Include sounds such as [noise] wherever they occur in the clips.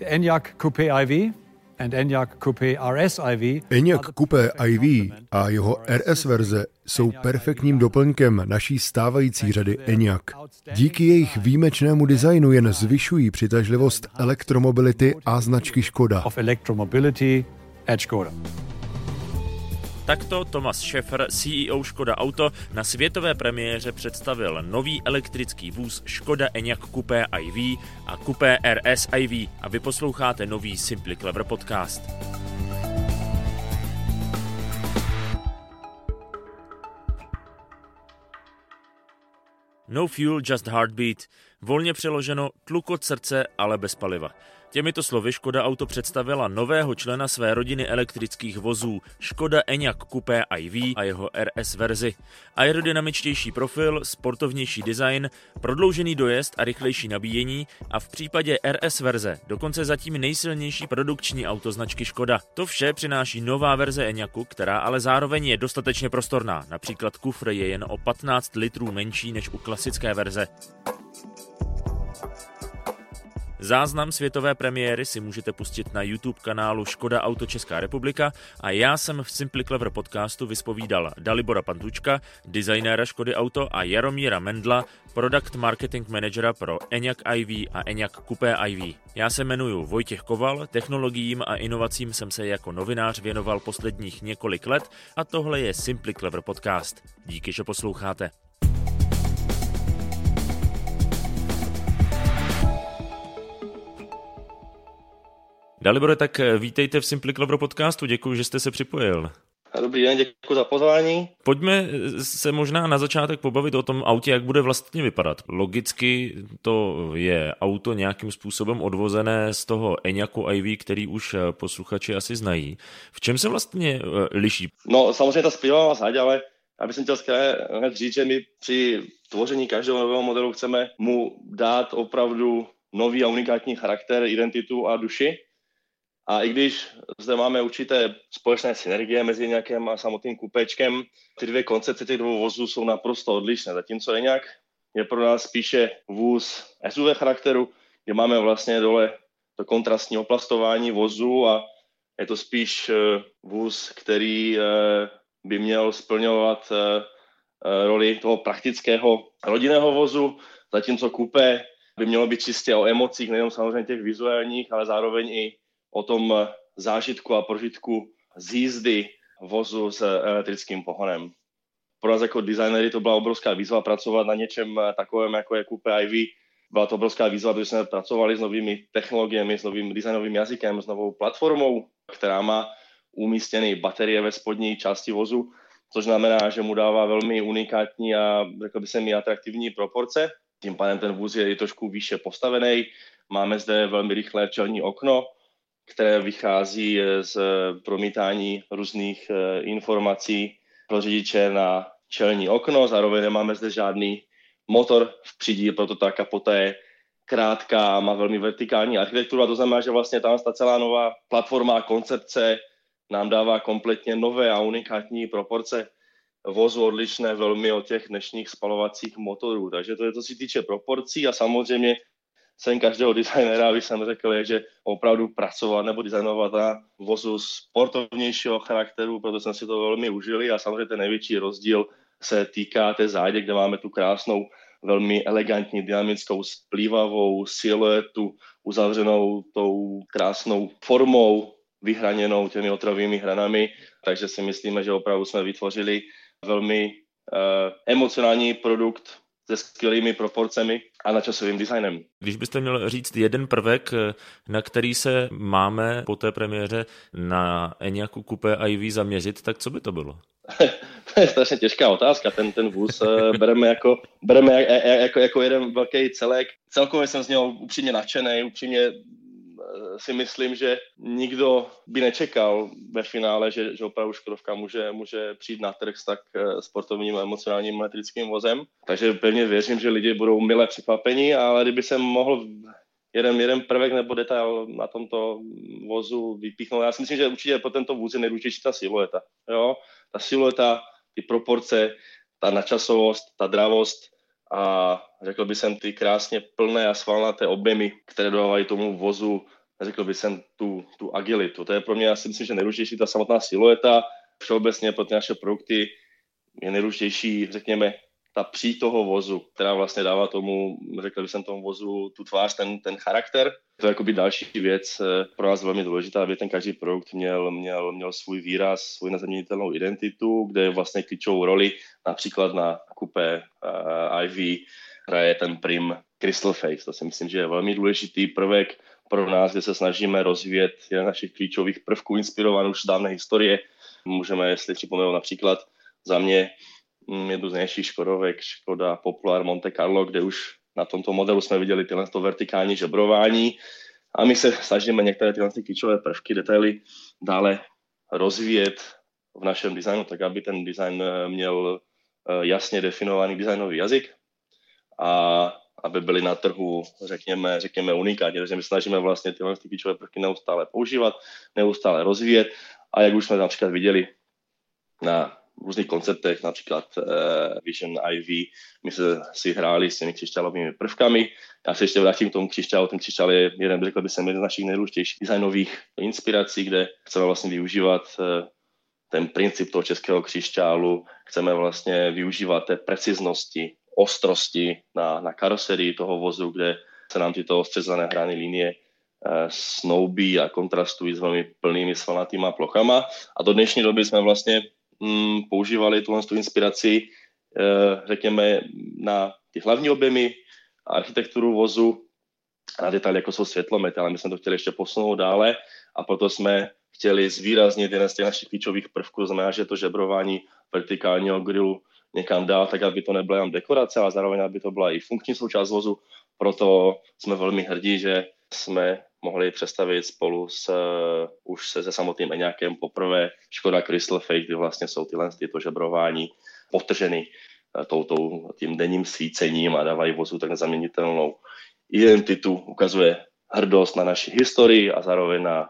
Enyaq Coupé IV and Enyaq Coupé RS IV. Enyaq Coupé IV a jeho RS verze jsou perfektním doplňkem naší stávající řady Enyaq. Díky jejich výjimečnému designu jen zvyšují přitažlivost elektromobility a značky Škoda. Takto Thomas Schäfer, CEO Škoda Auto, na světové premiéře představil nový elektrický vůz Škoda Enyaq Coupé iV a Coupé RS iV a vy posloucháte nový Simply Clever podcast. No fuel, just heartbeat. Volně přeloženo tlukot srdce, ale bez paliva. Těmito slovy Škoda Auto představila nového člena své rodiny elektrických vozů Škoda Enyaq Coupé iV a jeho RS verzi. Aerodynamičtější profil, sportovnější design, prodloužený dojezd a rychlejší nabíjení a v případě RS verze dokonce zatím nejsilnější produkční auto značky Škoda. To vše přináší nová verze Enyaqu, která ale zároveň je dostatečně prostorná. Například kufr je jen o 15 litrů menší než u klasické verze. Záznam světové premiéry si můžete pustit na YouTube kanálu Škoda Auto Česká republika a já jsem v Simply Clever podcastu vyspovídal Dalibora Pantučka, designéra Škody Auto a Jaromíra Mendla, product marketing managera pro Enyaq iV a Enyaq Coupé iV. Já se jmenuji Vojtěch Koval, technologiím a inovacím jsem se jako novinář věnoval posledních několik let a tohle je Simply Clever podcast. Díky, že posloucháte. Dalibore, tak eh, vítejte v Simply Clever podcastu, děkuji, že jste se připojil. Dobrý den, děkuji za pozvání. Pojďme eh, se možná na začátek pobavit o tom autě, jak bude vlastně vypadat. Logicky to je auto nějakým způsobem odvozené z toho Enyaqu iV, který už eh, posluchači asi znají. V čem se vlastně liší? No samozřejmě ta zpívá zeď, ale aby jsem chtěl hned říct, že my při tvoření každého nového modelu chceme mu dát opravdu nový a unikátní charakter, identitu a duši. A i když zde máme určité společné synergie mezi nějakým a samotným kupečkem, ty dvě koncepce těch dvou vozů jsou naprosto odlišné. Zatímco nějak je pro nás spíše vůz SUV charakteru, kde máme vlastně dole to kontrastní oplastování vozu a je to spíš eh, vůz, který eh, by měl splňovat eh, roli toho praktického rodinného vozu, zatímco kupé by mělo být čistě o emocích, nejenom samozřejmě těch vizuálních, ale zároveň i o tom zážitku a prožitku z jízdy vozu s elektrickým pohonem. Pro nás jako designery to byla obrovská výzva pracovat na něčem takovém, jako je Coupe IV. Byla to obrovská výzva, protože jsme pracovali s novými technologiemi, s novým designovým jazykem, s novou platformou, která má umístěny baterie ve spodní části vozu, což znamená, že mu dává velmi unikátní a řekl by se mi atraktivní proporce. Tím pádem ten vůz je trošku výše postavený. Máme zde velmi rychlé čelní okno, které vychází eh, z promítání různých eh, informací pro řidiče na čelní okno. Zároveň nemáme zde žádný motor v přídí, proto ta kapota je krátká, má velmi vertikální architekturu a to znamená, že vlastně tam ta celá nová platforma a koncepce nám dává kompletně nové a unikátní proporce vozu odlišné velmi od těch dnešních spalovacích motorů. Takže to je to si týče proporcí a samozřejmě sen každého designéra, bych jsem řekl, je, že opravdu pracovat nebo designovat na vozu sportovnějšího charakteru, proto jsme si to velmi užili a samozřejmě ten největší rozdíl se týká té zádě, kde máme tu krásnou, velmi elegantní, dynamickou, splývavou siluetu, uzavřenou tou krásnou formou, vyhraněnou těmi otravými hranami, takže si myslíme, že opravdu jsme vytvořili velmi uh, emocionální produkt, se skvělými proporcemi a načasovým designem. Když byste měl říct jeden prvek, na který se máme po té premiéře na Enyaqu Coupé IV zaměřit, tak co by to bylo? [laughs] to je strašně těžká otázka. Ten, ten vůz eh, bereme, jako, bereme jako, jako jeden velký celek. Celkově jsem z něho upřímně nadšený, upřímně si myslím, že nikdo by nečekal ve finále, že, že opravdu Škodovka může, může přijít na trh s tak eh, sportovním a emocionálním elektrickým vozem. Takže pevně věřím, že lidi budou milé překvapení, ale kdyby jsem mohl jeden, jeden prvek nebo detail na tomto vozu vypíchnout. Já si myslím, že určitě pro tento vůz je nejdůležitější ta silueta. Jo? Ta silueta, ty proporce, ta načasovost, ta dravost a řekl bych ty krásně plné a svalnaté objemy, které dodávají tomu vozu řekl bych jsem, tu, tu agilitu. To je pro mě, já si myslím, že nejdůležitější ta samotná silueta. Všeobecně pro ty naše produkty je nejdůležitější, řekněme, ta pří toho vozu, která vlastně dává tomu, řekl bych tomu vozu, tu tvář, ten, ten charakter. To je jakoby další věc eh, pro nás velmi důležitá, aby ten každý produkt měl, měl, měl svůj výraz, svou nezaměnitelnou identitu, kde je vlastně klíčovou roli například na kupé uh, IV hraje ten prim Crystal Face. To si myslím, že je velmi důležitý prvek pro nás, kde se snažíme rozvíjet jeden našich klíčových prvků inspirovaný už z dávné historie. Můžeme, jestli připomenout například za mě mm, jednu z nejlepších Škodovek, Škoda Popular Monte Carlo, kde už na tomto modelu jsme viděli tyhle to vertikální žebrování a my se snažíme některé tyhle ty klíčové prvky, detaily dále rozvíjet v našem designu, tak aby ten design eh, měl eh, jasně definovaný designový jazyk a aby byly na trhu, řekněme, řekněme unikátní. Takže my snažíme vlastně tyhle ty klíčové prvky neustále používat, neustále rozvíjet a jak už jsme například viděli na různých konceptech, například uh, Vision IV, my se si hráli s těmi křišťálovými prvkami. Já se ještě vrátím k tomu křišťálu. Ten křišťál je jeden, řekl bych, jeden z našich nejdůležitějších designových inspirací, kde chceme vlastně využívat uh, ten princip toho českého křišťálu, chceme vlastně využívat té preciznosti, ostrosti na, na karoserii toho vozu, kde se nám tyto ostřezané hrány linie uh, snoubí a kontrastují s velmi plnými svalnatýma plochama. A do dnešní doby jsme vlastně mm, používali tuhle tu inspiraci, eh, řekněme, na ty hlavní objemy, architekturu vozu, na detaily, jako jsou světlomety, ale my jsme to chtěli ještě posunout dále a proto jsme chtěli zvýraznit jeden z těch našich klíčových prvků, znamená, že to žebrování vertikálního grilu někam dál, tak aby to nebyla jen dekorace, ale zároveň aby to byla i funkční součást vozu. Proto jsme velmi hrdí, že jsme mohli představit spolu s, už se, se samotným Eňákem poprvé Škoda Crystal Fake, kdy vlastně jsou tyhle tyto žebrování potrženy eh, tou, tím denním svícením a dávají vozu tak nezaměnitelnou identitu, ukazuje hrdost na naši historii a zároveň na,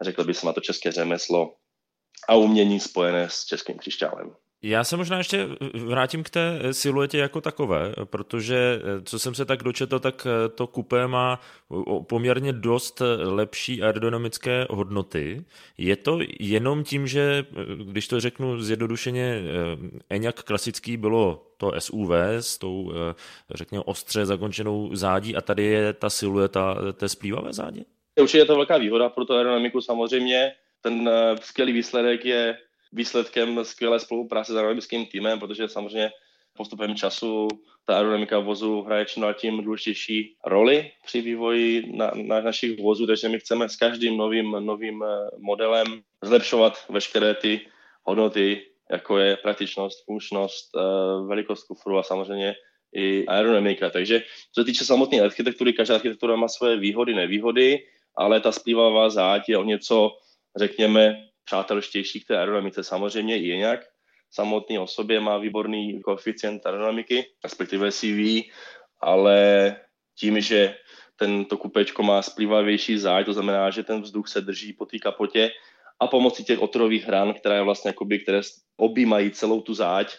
řekl bych na to české řemeslo a umění spojené s českým křišťálem. Já se možná ještě vrátím k té siluetě jako takové, protože eh, co jsem se tak dočetl, tak eh, to kupé má poměrně dost lepší aerodynamické hodnoty. Je to jenom tím, že, eh, když to řeknu zjednodušeně, Eňak klasický bylo to SUV s tou, řekněme, ostře zakončenou zádí a tady je ta silueta té splývavé zádě? Určitě je to velká výhoda pro tu aerodynamiku samozřejmě. Ten skvělý výsledek je výsledkem skvělé spolupráce s aerodynamickým týmem, protože samozřejmě postupem času ta aerodynamika vozu hraje čím dál tím důležitější roli při vývoji na, na našich vozů, takže my chceme s každým novým, novým eh, modelem zlepšovat veškeré ty hodnoty, jako je praktičnost, funkčnost, eh, velikost kufru a samozřejmě i aerodynamika. Takže co se týče samotné architektury, každá architektura má své výhody, nevýhody, ale ta splývavá záď je o něco, řekněme, přátelštější k té aerodynamice. Samozřejmě i nějak samotný o sobě má výborný koeficient aerodynamiky, respektive CV, ale tím, že tento kupečko má splývavější záď, to znamená, že ten vzduch se drží po té kapotě a pomocí těch otorových hran, které, vlastně jakoby, které objímají celou tu záď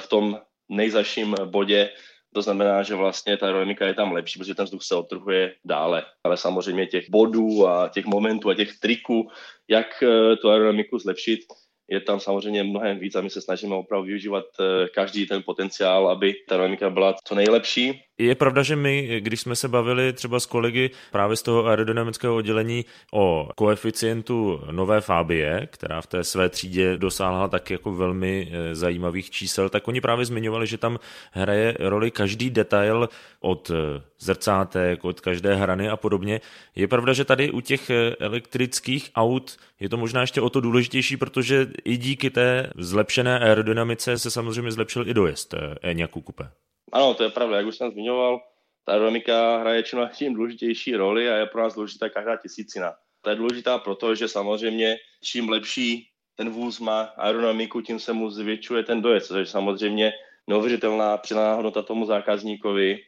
v tom nejzaším bodě, to znamená, že vlastně ta aerodynamika je tam lepší, protože ten vzduch se otrhuje dále. Ale samozřejmě těch bodů a těch momentů a těch triků, jak eh, tu aerodynamiku zlepšit, je tam samozřejmě mnohem víc a my se snažíme opravdu využívat eh, každý ten potenciál, aby ta aerodynamika byla co nejlepší je pravda, že my, když jsme se bavili třeba s kolegy právě z toho aerodynamického oddělení o koeficientu nové Fabie, která v té své třídě dosáhla tak jako velmi eh, zajímavých čísel, tak oni právě zmiňovali, že tam hraje roli každý detail od eh, zrcátek, od každé hrany a podobně. Je pravda, že tady u těch eh, elektrických aut je to možná ještě o to důležitější, protože i díky té zlepšené aerodynamice se samozřejmě zlepšil i dojezd Eňaku Coupe. Ano, to je pravda, jak už jsem zmiňoval, ta aerodynamika hraje čím tím důležitější roli a je pro nás důležitá každá tisícina. To je důležitá proto, že samozřejmě čím lepší ten vůz má aerodynamiku, tím se mu zvětšuje ten dojezd, což je samozřejmě neuvěřitelná přidaná hodnota tomu zákazníkovi.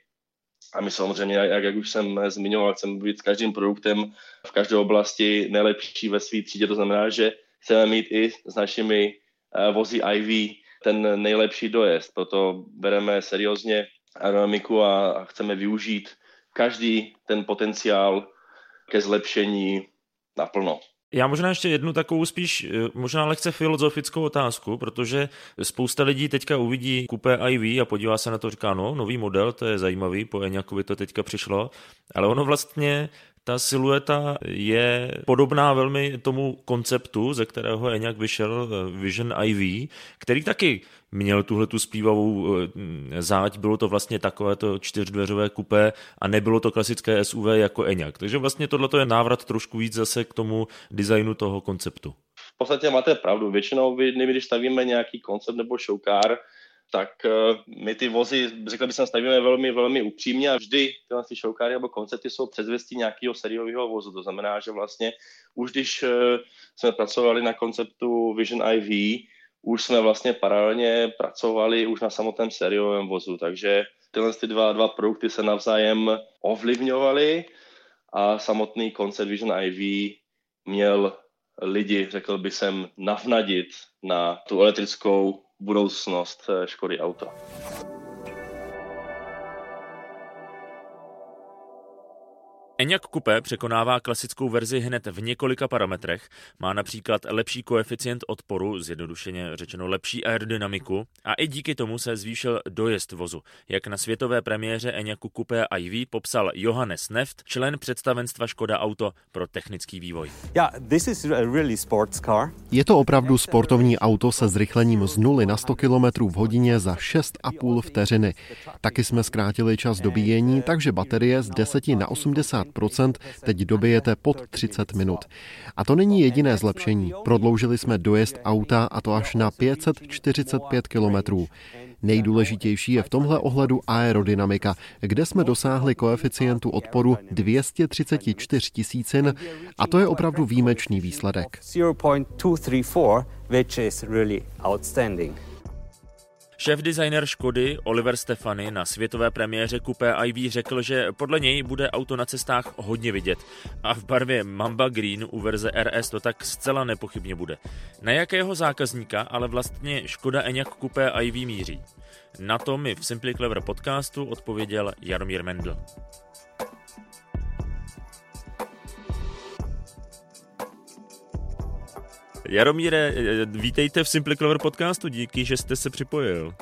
A my samozřejmě, jak, jak už jsem zmiňoval, chceme být s každým produktem v každé oblasti nejlepší ve své třídě. To znamená, že chceme mít i s našimi uh, vozy IV ten nejlepší dojezd. Proto bereme seriózně aerodynamiku a chceme využít každý ten potenciál ke zlepšení naplno. Já možná ještě jednu takovou spíš eh, možná lehce filozofickou otázku, protože spousta lidí teďka uvidí kupé IV a podívá se na to, říká, no, nový model, to je zajímavý, po Eňakovi to teďka přišlo, ale ono vlastně ta silueta je podobná velmi tomu konceptu, ze kterého Eňak vyšel eh, Vision IV, který taky měl tuhle tu zpívavou eh, záď, bylo to vlastně takové to čtyřdveřové kupé a nebylo to klasické SUV jako Eňak. Takže vlastně tohle je návrat trošku víc zase k tomu designu toho konceptu. V podstatě máte pravdu. Většinou, vy, když stavíme nějaký koncept nebo showcar, tak uh, my ty vozy, řekl bych, stavíme velmi, velmi upřímně a vždy tyhle ty showcary nebo koncepty jsou předzvěstí nějakého sériového vozu. To znamená, že vlastně už když uh, jsme pracovali na konceptu Vision IV, už jsme vlastně paralelně pracovali už na samotném sériovém vozu, takže tyhle ty dva, dva produkty se navzájem ovlivňovaly a samotný koncept Vision IV měl lidi, řekl bych jsem, navnadit na tu elektrickou budoucnost eh, Škody Auto. Enyaq Coupé překonává klasickou verzi hned v několika parametrech. Má například lepší koeficient odporu, zjednodušeně řečeno lepší aerodynamiku a i díky tomu se zvýšil dojezd vozu. Jak na světové premiéře Enyaqu Coupé IV popsal Johannes Neft, člen představenstva Škoda Auto pro technický vývoj. Je to opravdu sportovní auto se zrychlením z 0 na 100 km v hodině za 6,5 vteřiny. Taky jsme zkrátili čas dobíjení, takže baterie z 10 na 80 teď dobijete pod 30 minut. A to není jediné zlepšení. Prodloužili jsme dojezd auta a to až na 545 kilometrů. Nejdůležitější je v tomhle ohledu aerodynamika, kde jsme dosáhli koeficientu odporu 234 tisícin a to je opravdu výjimečný výsledek. Šéf designer Škody Oliver Stefany na světové premiéře Coupé IV řekl, že podle něj bude auto na cestách hodně vidět a v barvě Mamba Green u verze RS to tak zcela nepochybně bude. Na jakého zákazníka ale vlastně Škoda Enyaq Coupé IV míří? Na to mi v Simply Clever podcastu odpověděl Jaromír Mendl. Jaromíre, vítejte v Simply Clover podcastu, díky, že jste se připojil.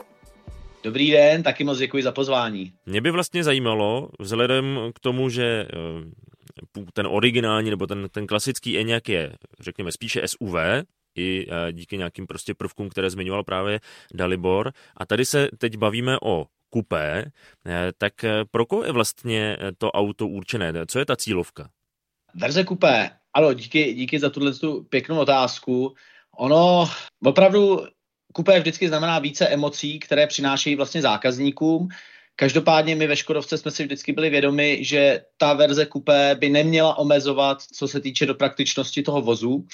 Dobrý den, taky moc děkuji za pozvání. Mě by vlastně zajímalo, vzhledem k tomu, že eh, ten originální nebo ten, ten klasický Enyaq je, řekněme, spíše SUV, i eh, díky nějakým prostě prvkům, které zmiňoval právě Dalibor. A tady se teď bavíme o kupé, eh, tak pro koho je vlastně to auto určené? Co je ta cílovka? Verze kupé ano, díky, díky za tuhle pěknou otázku. Ono opravdu kupé vždycky znamená více emocí, které přinášejí vlastně zákazníkům. Každopádně my ve Škodovce jsme si vždycky byli vědomi, že ta verze kupé by neměla omezovat, co se týče do praktičnosti toho vozu.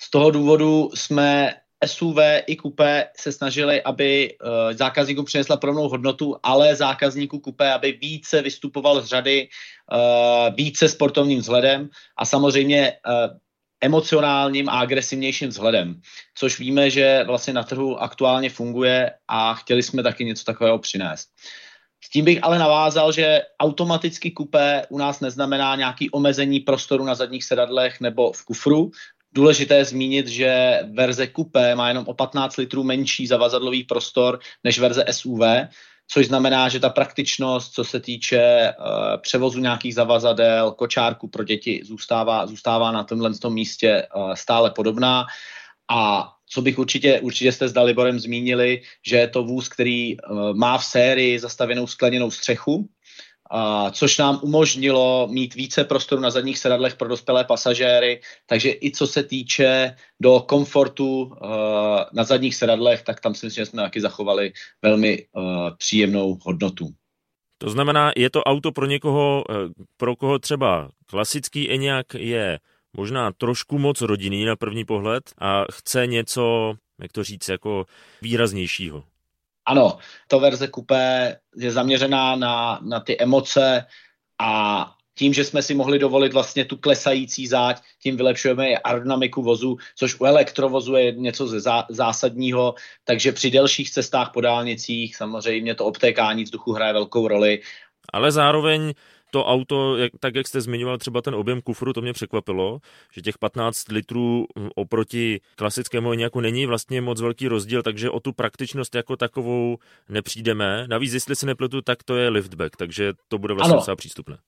Z toho důvodu jsme SUV i kupé se snažili, aby uh, zákazníkům přinesla podobnou hodnotu, ale zákazníku kupé, aby více vystupoval z řady, uh, více sportovním vzhledem a samozřejmě uh, emocionálním a agresivnějším vzhledem, což víme, že vlastně na trhu aktuálně funguje a chtěli jsme taky něco takového přinést. S tím bych ale navázal, že automaticky kupé u nás neznamená nějaký omezení prostoru na zadních sedadlech nebo v kufru, Důležité je zmínit, že verze Coupé má jenom o 15 litrů menší zavazadlový prostor než verze SUV, což znamená, že ta praktičnost, co se týče uh, převozu nějakých zavazadel, kočárku pro děti, zůstává, zůstává na tomhle tom místě uh, stále podobná. A co bych určitě, určitě jste s Daliborem zmínili, že je to vůz, který uh, má v sérii zastavěnou skleněnou střechu, a což nám umožnilo mít více prostoru na zadních sedadlech pro dospělé pasažéry, takže i co se týče do komfortu uh, na zadních sedadlech, tak tam si myslím, že jsme taky zachovali velmi uh, příjemnou hodnotu. To znamená, je to auto pro někoho, eh, pro koho třeba klasický Enyaq je možná trošku moc rodinný na první pohled a chce něco, jak to říct, jako výraznějšího. Ano, to verze kupé je zaměřená na, na ty emoce a tím, že jsme si mohli dovolit vlastně tu klesající záď, tím vylepšujeme i aerodynamiku vozu, což u elektrovozu je něco ze zá, zásadního, takže při delších cestách po dálnicích samozřejmě to obtékání vzduchu hraje velkou roli. Ale zároveň to auto, jak, tak jak jste zmiňoval třeba ten objem kufru, to mě překvapilo, že těch 15 litrů hm, oproti klasickému nějaku není vlastně moc velký rozdíl, takže o tu praktičnost jako takovou nepřijdeme. Navíc, jestli se nepletu, tak to je liftback, takže to bude vlastně docela přístupné.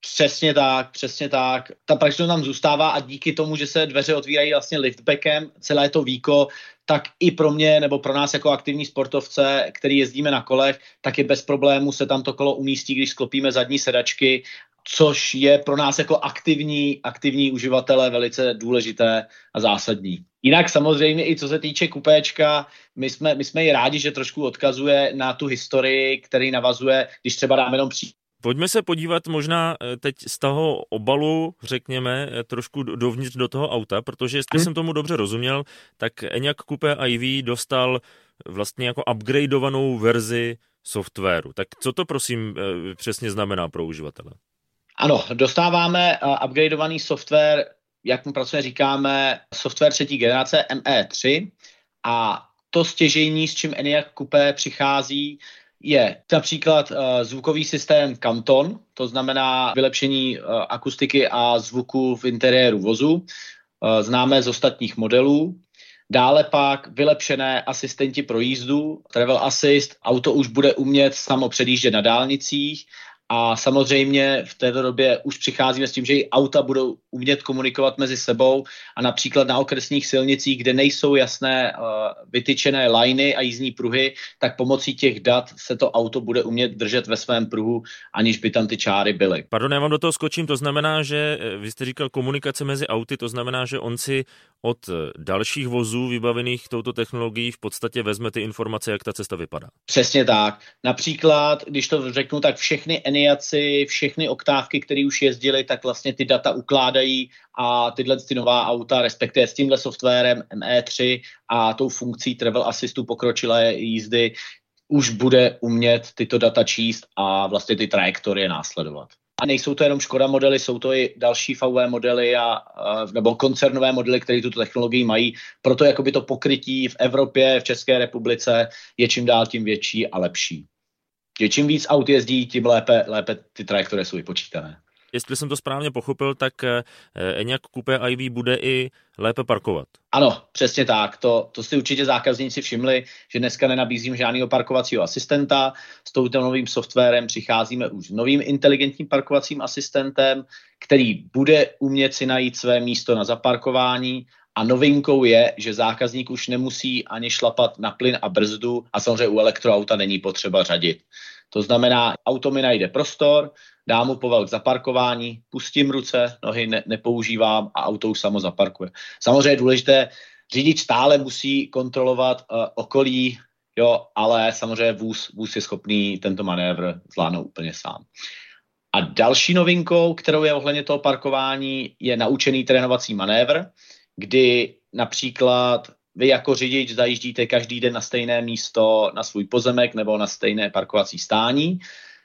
Přesně tak, přesně tak. Ta praktičnost tam zůstává a díky tomu, že se dveře otvírají vlastně liftbackem, celé to víko, tak i pro mě nebo pro nás jako aktivní sportovce, který jezdíme na kolech, tak je bez problému se tam to kolo umístí, když sklopíme zadní sedačky, což je pro nás jako aktivní, aktivní uživatele velice důležité a zásadní. Jinak samozřejmě i co se týče kupéčka, my jsme, my jsme i rádi, že trošku odkazuje na tu historii, který navazuje, když třeba dáme jenom pří, Pojďme se podívat možná eh, teď z toho obalu, řekněme, eh, trošku dovnitř do toho auta, protože jestli hmm. jsem tomu dobře rozuměl, tak Enyaq Coupe IV dostal vlastně jako upgradeovanou verzi softwaru. Tak co to prosím eh, přesně znamená pro uživatele? Ano, dostáváme upgradeovaný software, jak mu pracujeme, říkáme, software třetí generace ME3 a to stěžení, s čím Enyaq Coupe přichází, je například uh, zvukový systém Canton, to znamená vylepšení uh, akustiky a zvuku v interiéru vozu, uh, známe z ostatních modelů. Dále pak vylepšené asistenti pro jízdu, Travel Assist, auto už bude umět samo předjíždět na dálnicích, a samozřejmě v této době už přicházíme s tím, že i auta budou umět komunikovat mezi sebou a například na okresních silnicích, kde nejsou jasné uh, vytyčené liney a jízdní pruhy, tak pomocí těch dat se to auto bude umět držet ve svém pruhu, aniž by tam ty čáry byly. Pardon, já vám do toho skočím, to znamená, že eh, vy jste říkal komunikace mezi auty, to znamená, že on si od eh, dalších vozů vybavených touto technologií v podstatě vezme ty informace, jak ta cesta vypadá. Přesně tak. Například, když to řeknu, tak všechny Eniaci, všechny oktávky, které už jezdily, tak vlastně ty data ukládají a tyhle ty nová auta, respektive s tímhle softwarem ME3 a tou funkcí Travel Assistu pokročilé jízdy, už bude umět tyto data číst a vlastně ty trajektorie následovat. A nejsou to jenom Škoda modely, jsou to i další VW modely a, nebo koncernové modely, které tuto technologii mají. Proto jakoby to pokrytí v Evropě, v České republice je čím dál tím větší a lepší. Že čím víc aut jezdí, tím lépe, lépe ty trajektorie jsou vypočítané jestli jsem to správně pochopil, tak eh, Enyaq Coupe IV bude i lépe parkovat. Ano, přesně tak. To, to si určitě zákazníci všimli, že dneska nenabízím žádného parkovacího asistenta. S touto novým softwarem přicházíme už s novým inteligentním parkovacím asistentem, který bude umět si najít své místo na zaparkování a novinkou je, že zákazník už nemusí ani šlapat na plyn a brzdu a samozřejmě u elektroauta není potřeba řadit. To znamená, auto mi najde prostor, dám mu povel k zaparkování, pustím ruce, nohy ne, nepoužívám a auto už samo zaparkuje. Samozřejmě je důležité, řidič stále musí kontrolovat uh, okolí, jo, ale samozřejmě vůz, vůz je schopný tento manévr zvládnout úplně sám. A další novinkou, kterou je ohledně toho parkování, je naučený trénovací manévr, kdy například vy jako řidič zajíždíte každý den na stejné místo, na svůj pozemek nebo na stejné parkovací stání.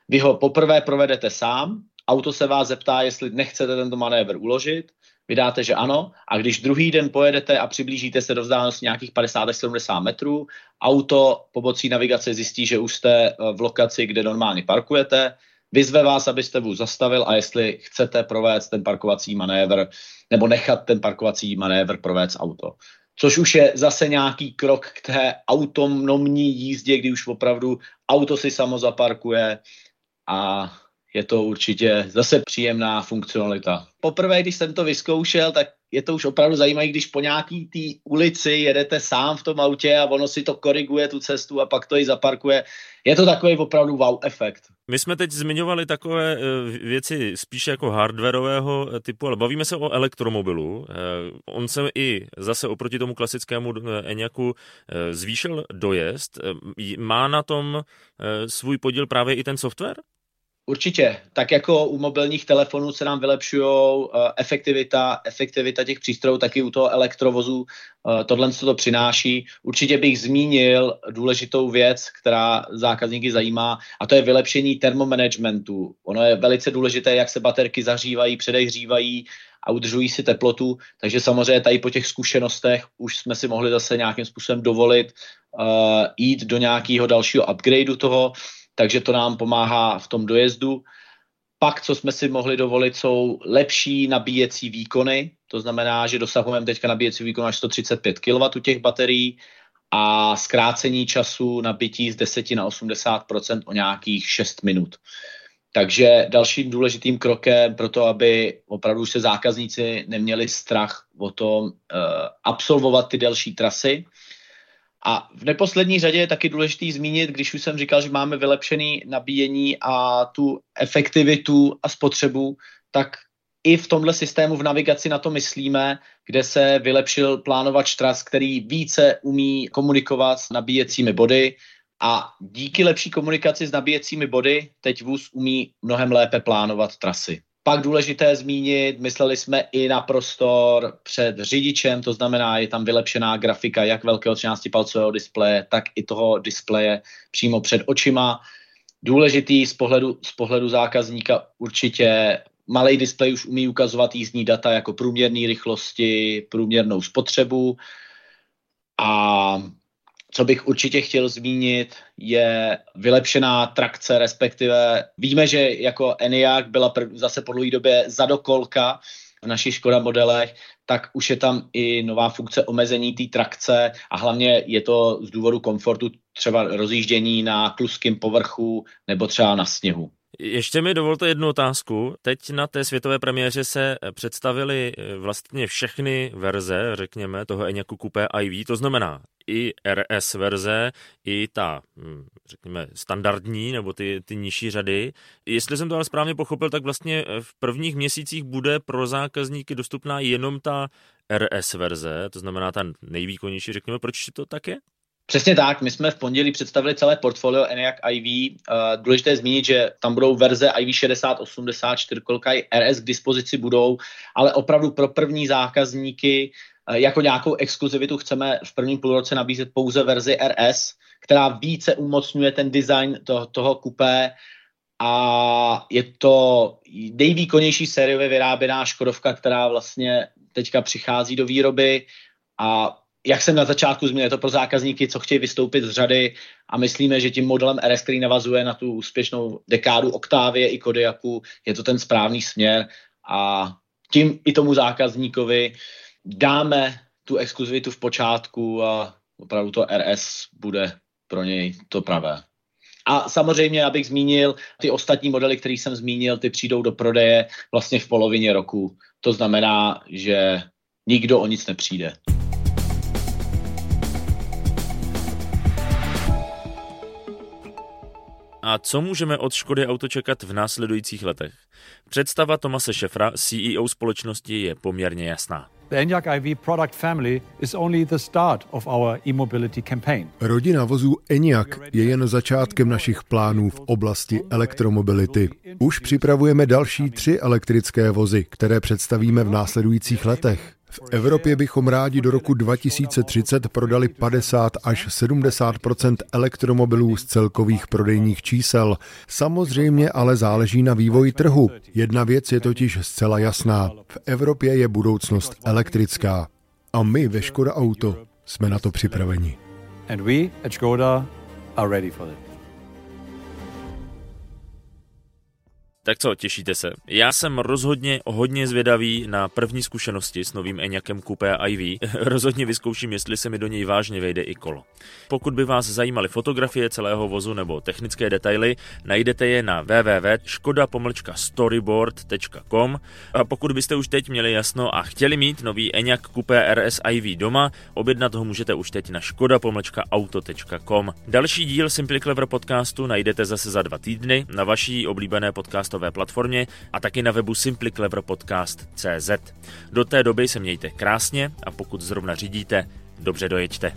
Vy ho poprvé provedete sám, auto se vás zeptá, jestli nechcete tento manévr uložit, vydáte, že ano, a když druhý den pojedete a přiblížíte se do vzdálenosti nějakých 50 až 70 metrů, auto pomocí navigace zjistí, že už jste eh, v lokaci, kde normálně parkujete, vyzve vás, abyste vůz zastavil a jestli chcete provést ten parkovací manévr nebo nechat ten parkovací manévr provést auto což už je zase nějaký krok k té autonomní jízdě, kdy už opravdu auto si samo zaparkuje a je to určitě zase příjemná funkcionalita. Poprvé, když jsem to vyzkoušel, tak je to už opravdu zajímavé, když po nějaký té ulici jedete sám v tom autě a ono si to koriguje tu cestu a pak to i zaparkuje. Je to takový opravdu wow efekt. My jsme teď zmiňovali takové eh, věci spíše jako hardwareového eh, typu, ale bavíme se o elektromobilu. Eh, on se i zase oproti tomu klasickému Enyaqu zvýšil dojezd. Má na tom svůj podíl právě i ten software? Určitě. Tak jako u mobilních telefonů se nám vylepšují uh, efektivita, efektivita těch přístrojů, taky u toho elektrovozu uh, tohle se to přináší. Určitě bych zmínil důležitou věc, která zákazníky zajímá, a to je vylepšení termomanagementu. Ono je velice důležité, jak se baterky zahřívají, předehřívají a udržují si teplotu, takže samozřejmě tady po těch zkušenostech už jsme si mohli zase nějakým způsobem dovolit uh, jít do nějakého dalšího upgradeu toho, takže to nám pomáhá v tom dojezdu. pak, co jsme si mohli dovolit, jsou lepší nabíjecí výkony, to znamená, že dosahujeme teďka nabíjecí výkon až 135 kW těch baterií a zkrácení času nabití z 10 na 80% o nějakých 6 minut. Takže dalším důležitým krokem pro to, aby opravdu se zákazníci neměli strach o tom uh, absolvovat ty delší trasy. A v neposlední řadě je taky důležitý zmínit, když už jsem říkal, že máme vylepšený nabíjení a tu efektivitu a spotřebu, tak i v tomhle systému v navigaci na to myslíme, kde se vylepšil plánovač tras, který více umí komunikovat s nabíjecími body, a díky lepší komunikaci s nabíjecími body teď vůz umí mnohem lépe plánovat trasy. Pak důležité zmínit, mysleli jsme i na prostor před řidičem, to znamená, je tam vylepšená grafika jak velkého 13-palcového displeje, tak i toho displeje přímo před očima. Důležitý z pohledu, z pohledu zákazníka určitě malý displej už umí ukazovat jízdní data jako průměrné rychlosti, průměrnou spotřebu a co bych určitě chtěl zmínit, je vylepšená trakce, respektive víme, že jako Eniak byla prv, zase po dlouhé době zadokolka v našich Škoda modelech, tak už je tam i nová funkce omezení té trakce a hlavně je to z důvodu komfortu třeba rozjíždění na kluském povrchu nebo třeba na sněhu. Ještě mi dovolte jednu otázku. Teď na té světové premiéře se představily vlastně všechny verze, řekněme, toho Enyaqu Coupé IV, to znamená i RS verze, i ta, hm, řekněme, standardní, nebo ty, ty nižší řady. Jestli jsem to ale správně pochopil, tak vlastně v prvních měsících bude pro zákazníky dostupná jenom ta RS verze, to znamená ta nejvýkonnější, řekněme, proč to tak je? Přesně tak, my jsme v pondělí představili celé portfolio ENIAC IV. Uh, důležité je zmínit, že tam budou verze IV 60, 80, 4 kolka i RS k dispozici budou, ale opravdu pro první zákazníky jako nějakou exkluzivitu chceme v prvním půlroce nabízet pouze verzi RS, která více umocňuje ten design to, toho kupé. A je to nejvýkonnější sériově vyráběná Škodovka, která vlastně teďka přichází do výroby. A jak jsem na začátku zmínil, je to pro zákazníky, co chtějí vystoupit z řady a myslíme, že tím modelem RS, který navazuje na tu úspěšnou dekádu Octavie i Kodiaku, je to ten správný směr. A tím i tomu zákazníkovi dáme tu exkluzivitu v počátku a opravdu to RS bude pro něj to pravé. A samozřejmě, abych zmínil, ty ostatní modely, které jsem zmínil, ty přijdou do prodeje vlastně v polovině roku. To znamená, že nikdo o nic nepřijde. A co můžeme od Škody Auto čekat v následujících letech? Představa Tomase Šefra, CEO společnosti, je poměrně jasná. The Enyaq iV product family is only the start of our e-mobility campaign. Rodina vozů Enyaq je jen začátkem našich plánů v oblasti elektromobility. Už připravujeme další tři elektrické vozy, které představíme v následujících letech. V Evropě bychom rádi do roku 2030 prodali 50 až 70% elektromobilů z celkových prodejních čísel. Samozřejmě ale záleží na vývoji trhu. Jedna věc je totiž zcela jasná. V Evropě je budoucnost elektrická. A my ve Škoda Auto jsme na to připraveni. And we at Škoda are ready for it. Tak co, těšíte se? Já jsem rozhodně hodně zvědavý na první zkušenosti s novým Eňakem Coupé IV. [laughs] rozhodně vyzkouším, jestli se mi do něj vážně vejde i kolo. Pokud by vás zajímaly fotografie celého vozu nebo technické detaily, najdete je na www.škoda-storyboard.com a pokud byste už teď měli jasno a chtěli mít nový Eňak Coupé RS IV doma, objednat ho můžete už teď na škoda-auto.com. Další díl Simply Clever podcastu najdete zase za dva týdny na vaší oblíbené podcast podcastové platformě a taky na webu simplycleverpodcast.cz. Do té doby se mějte krásně a pokud zrovna řídíte, dobře dojeďte.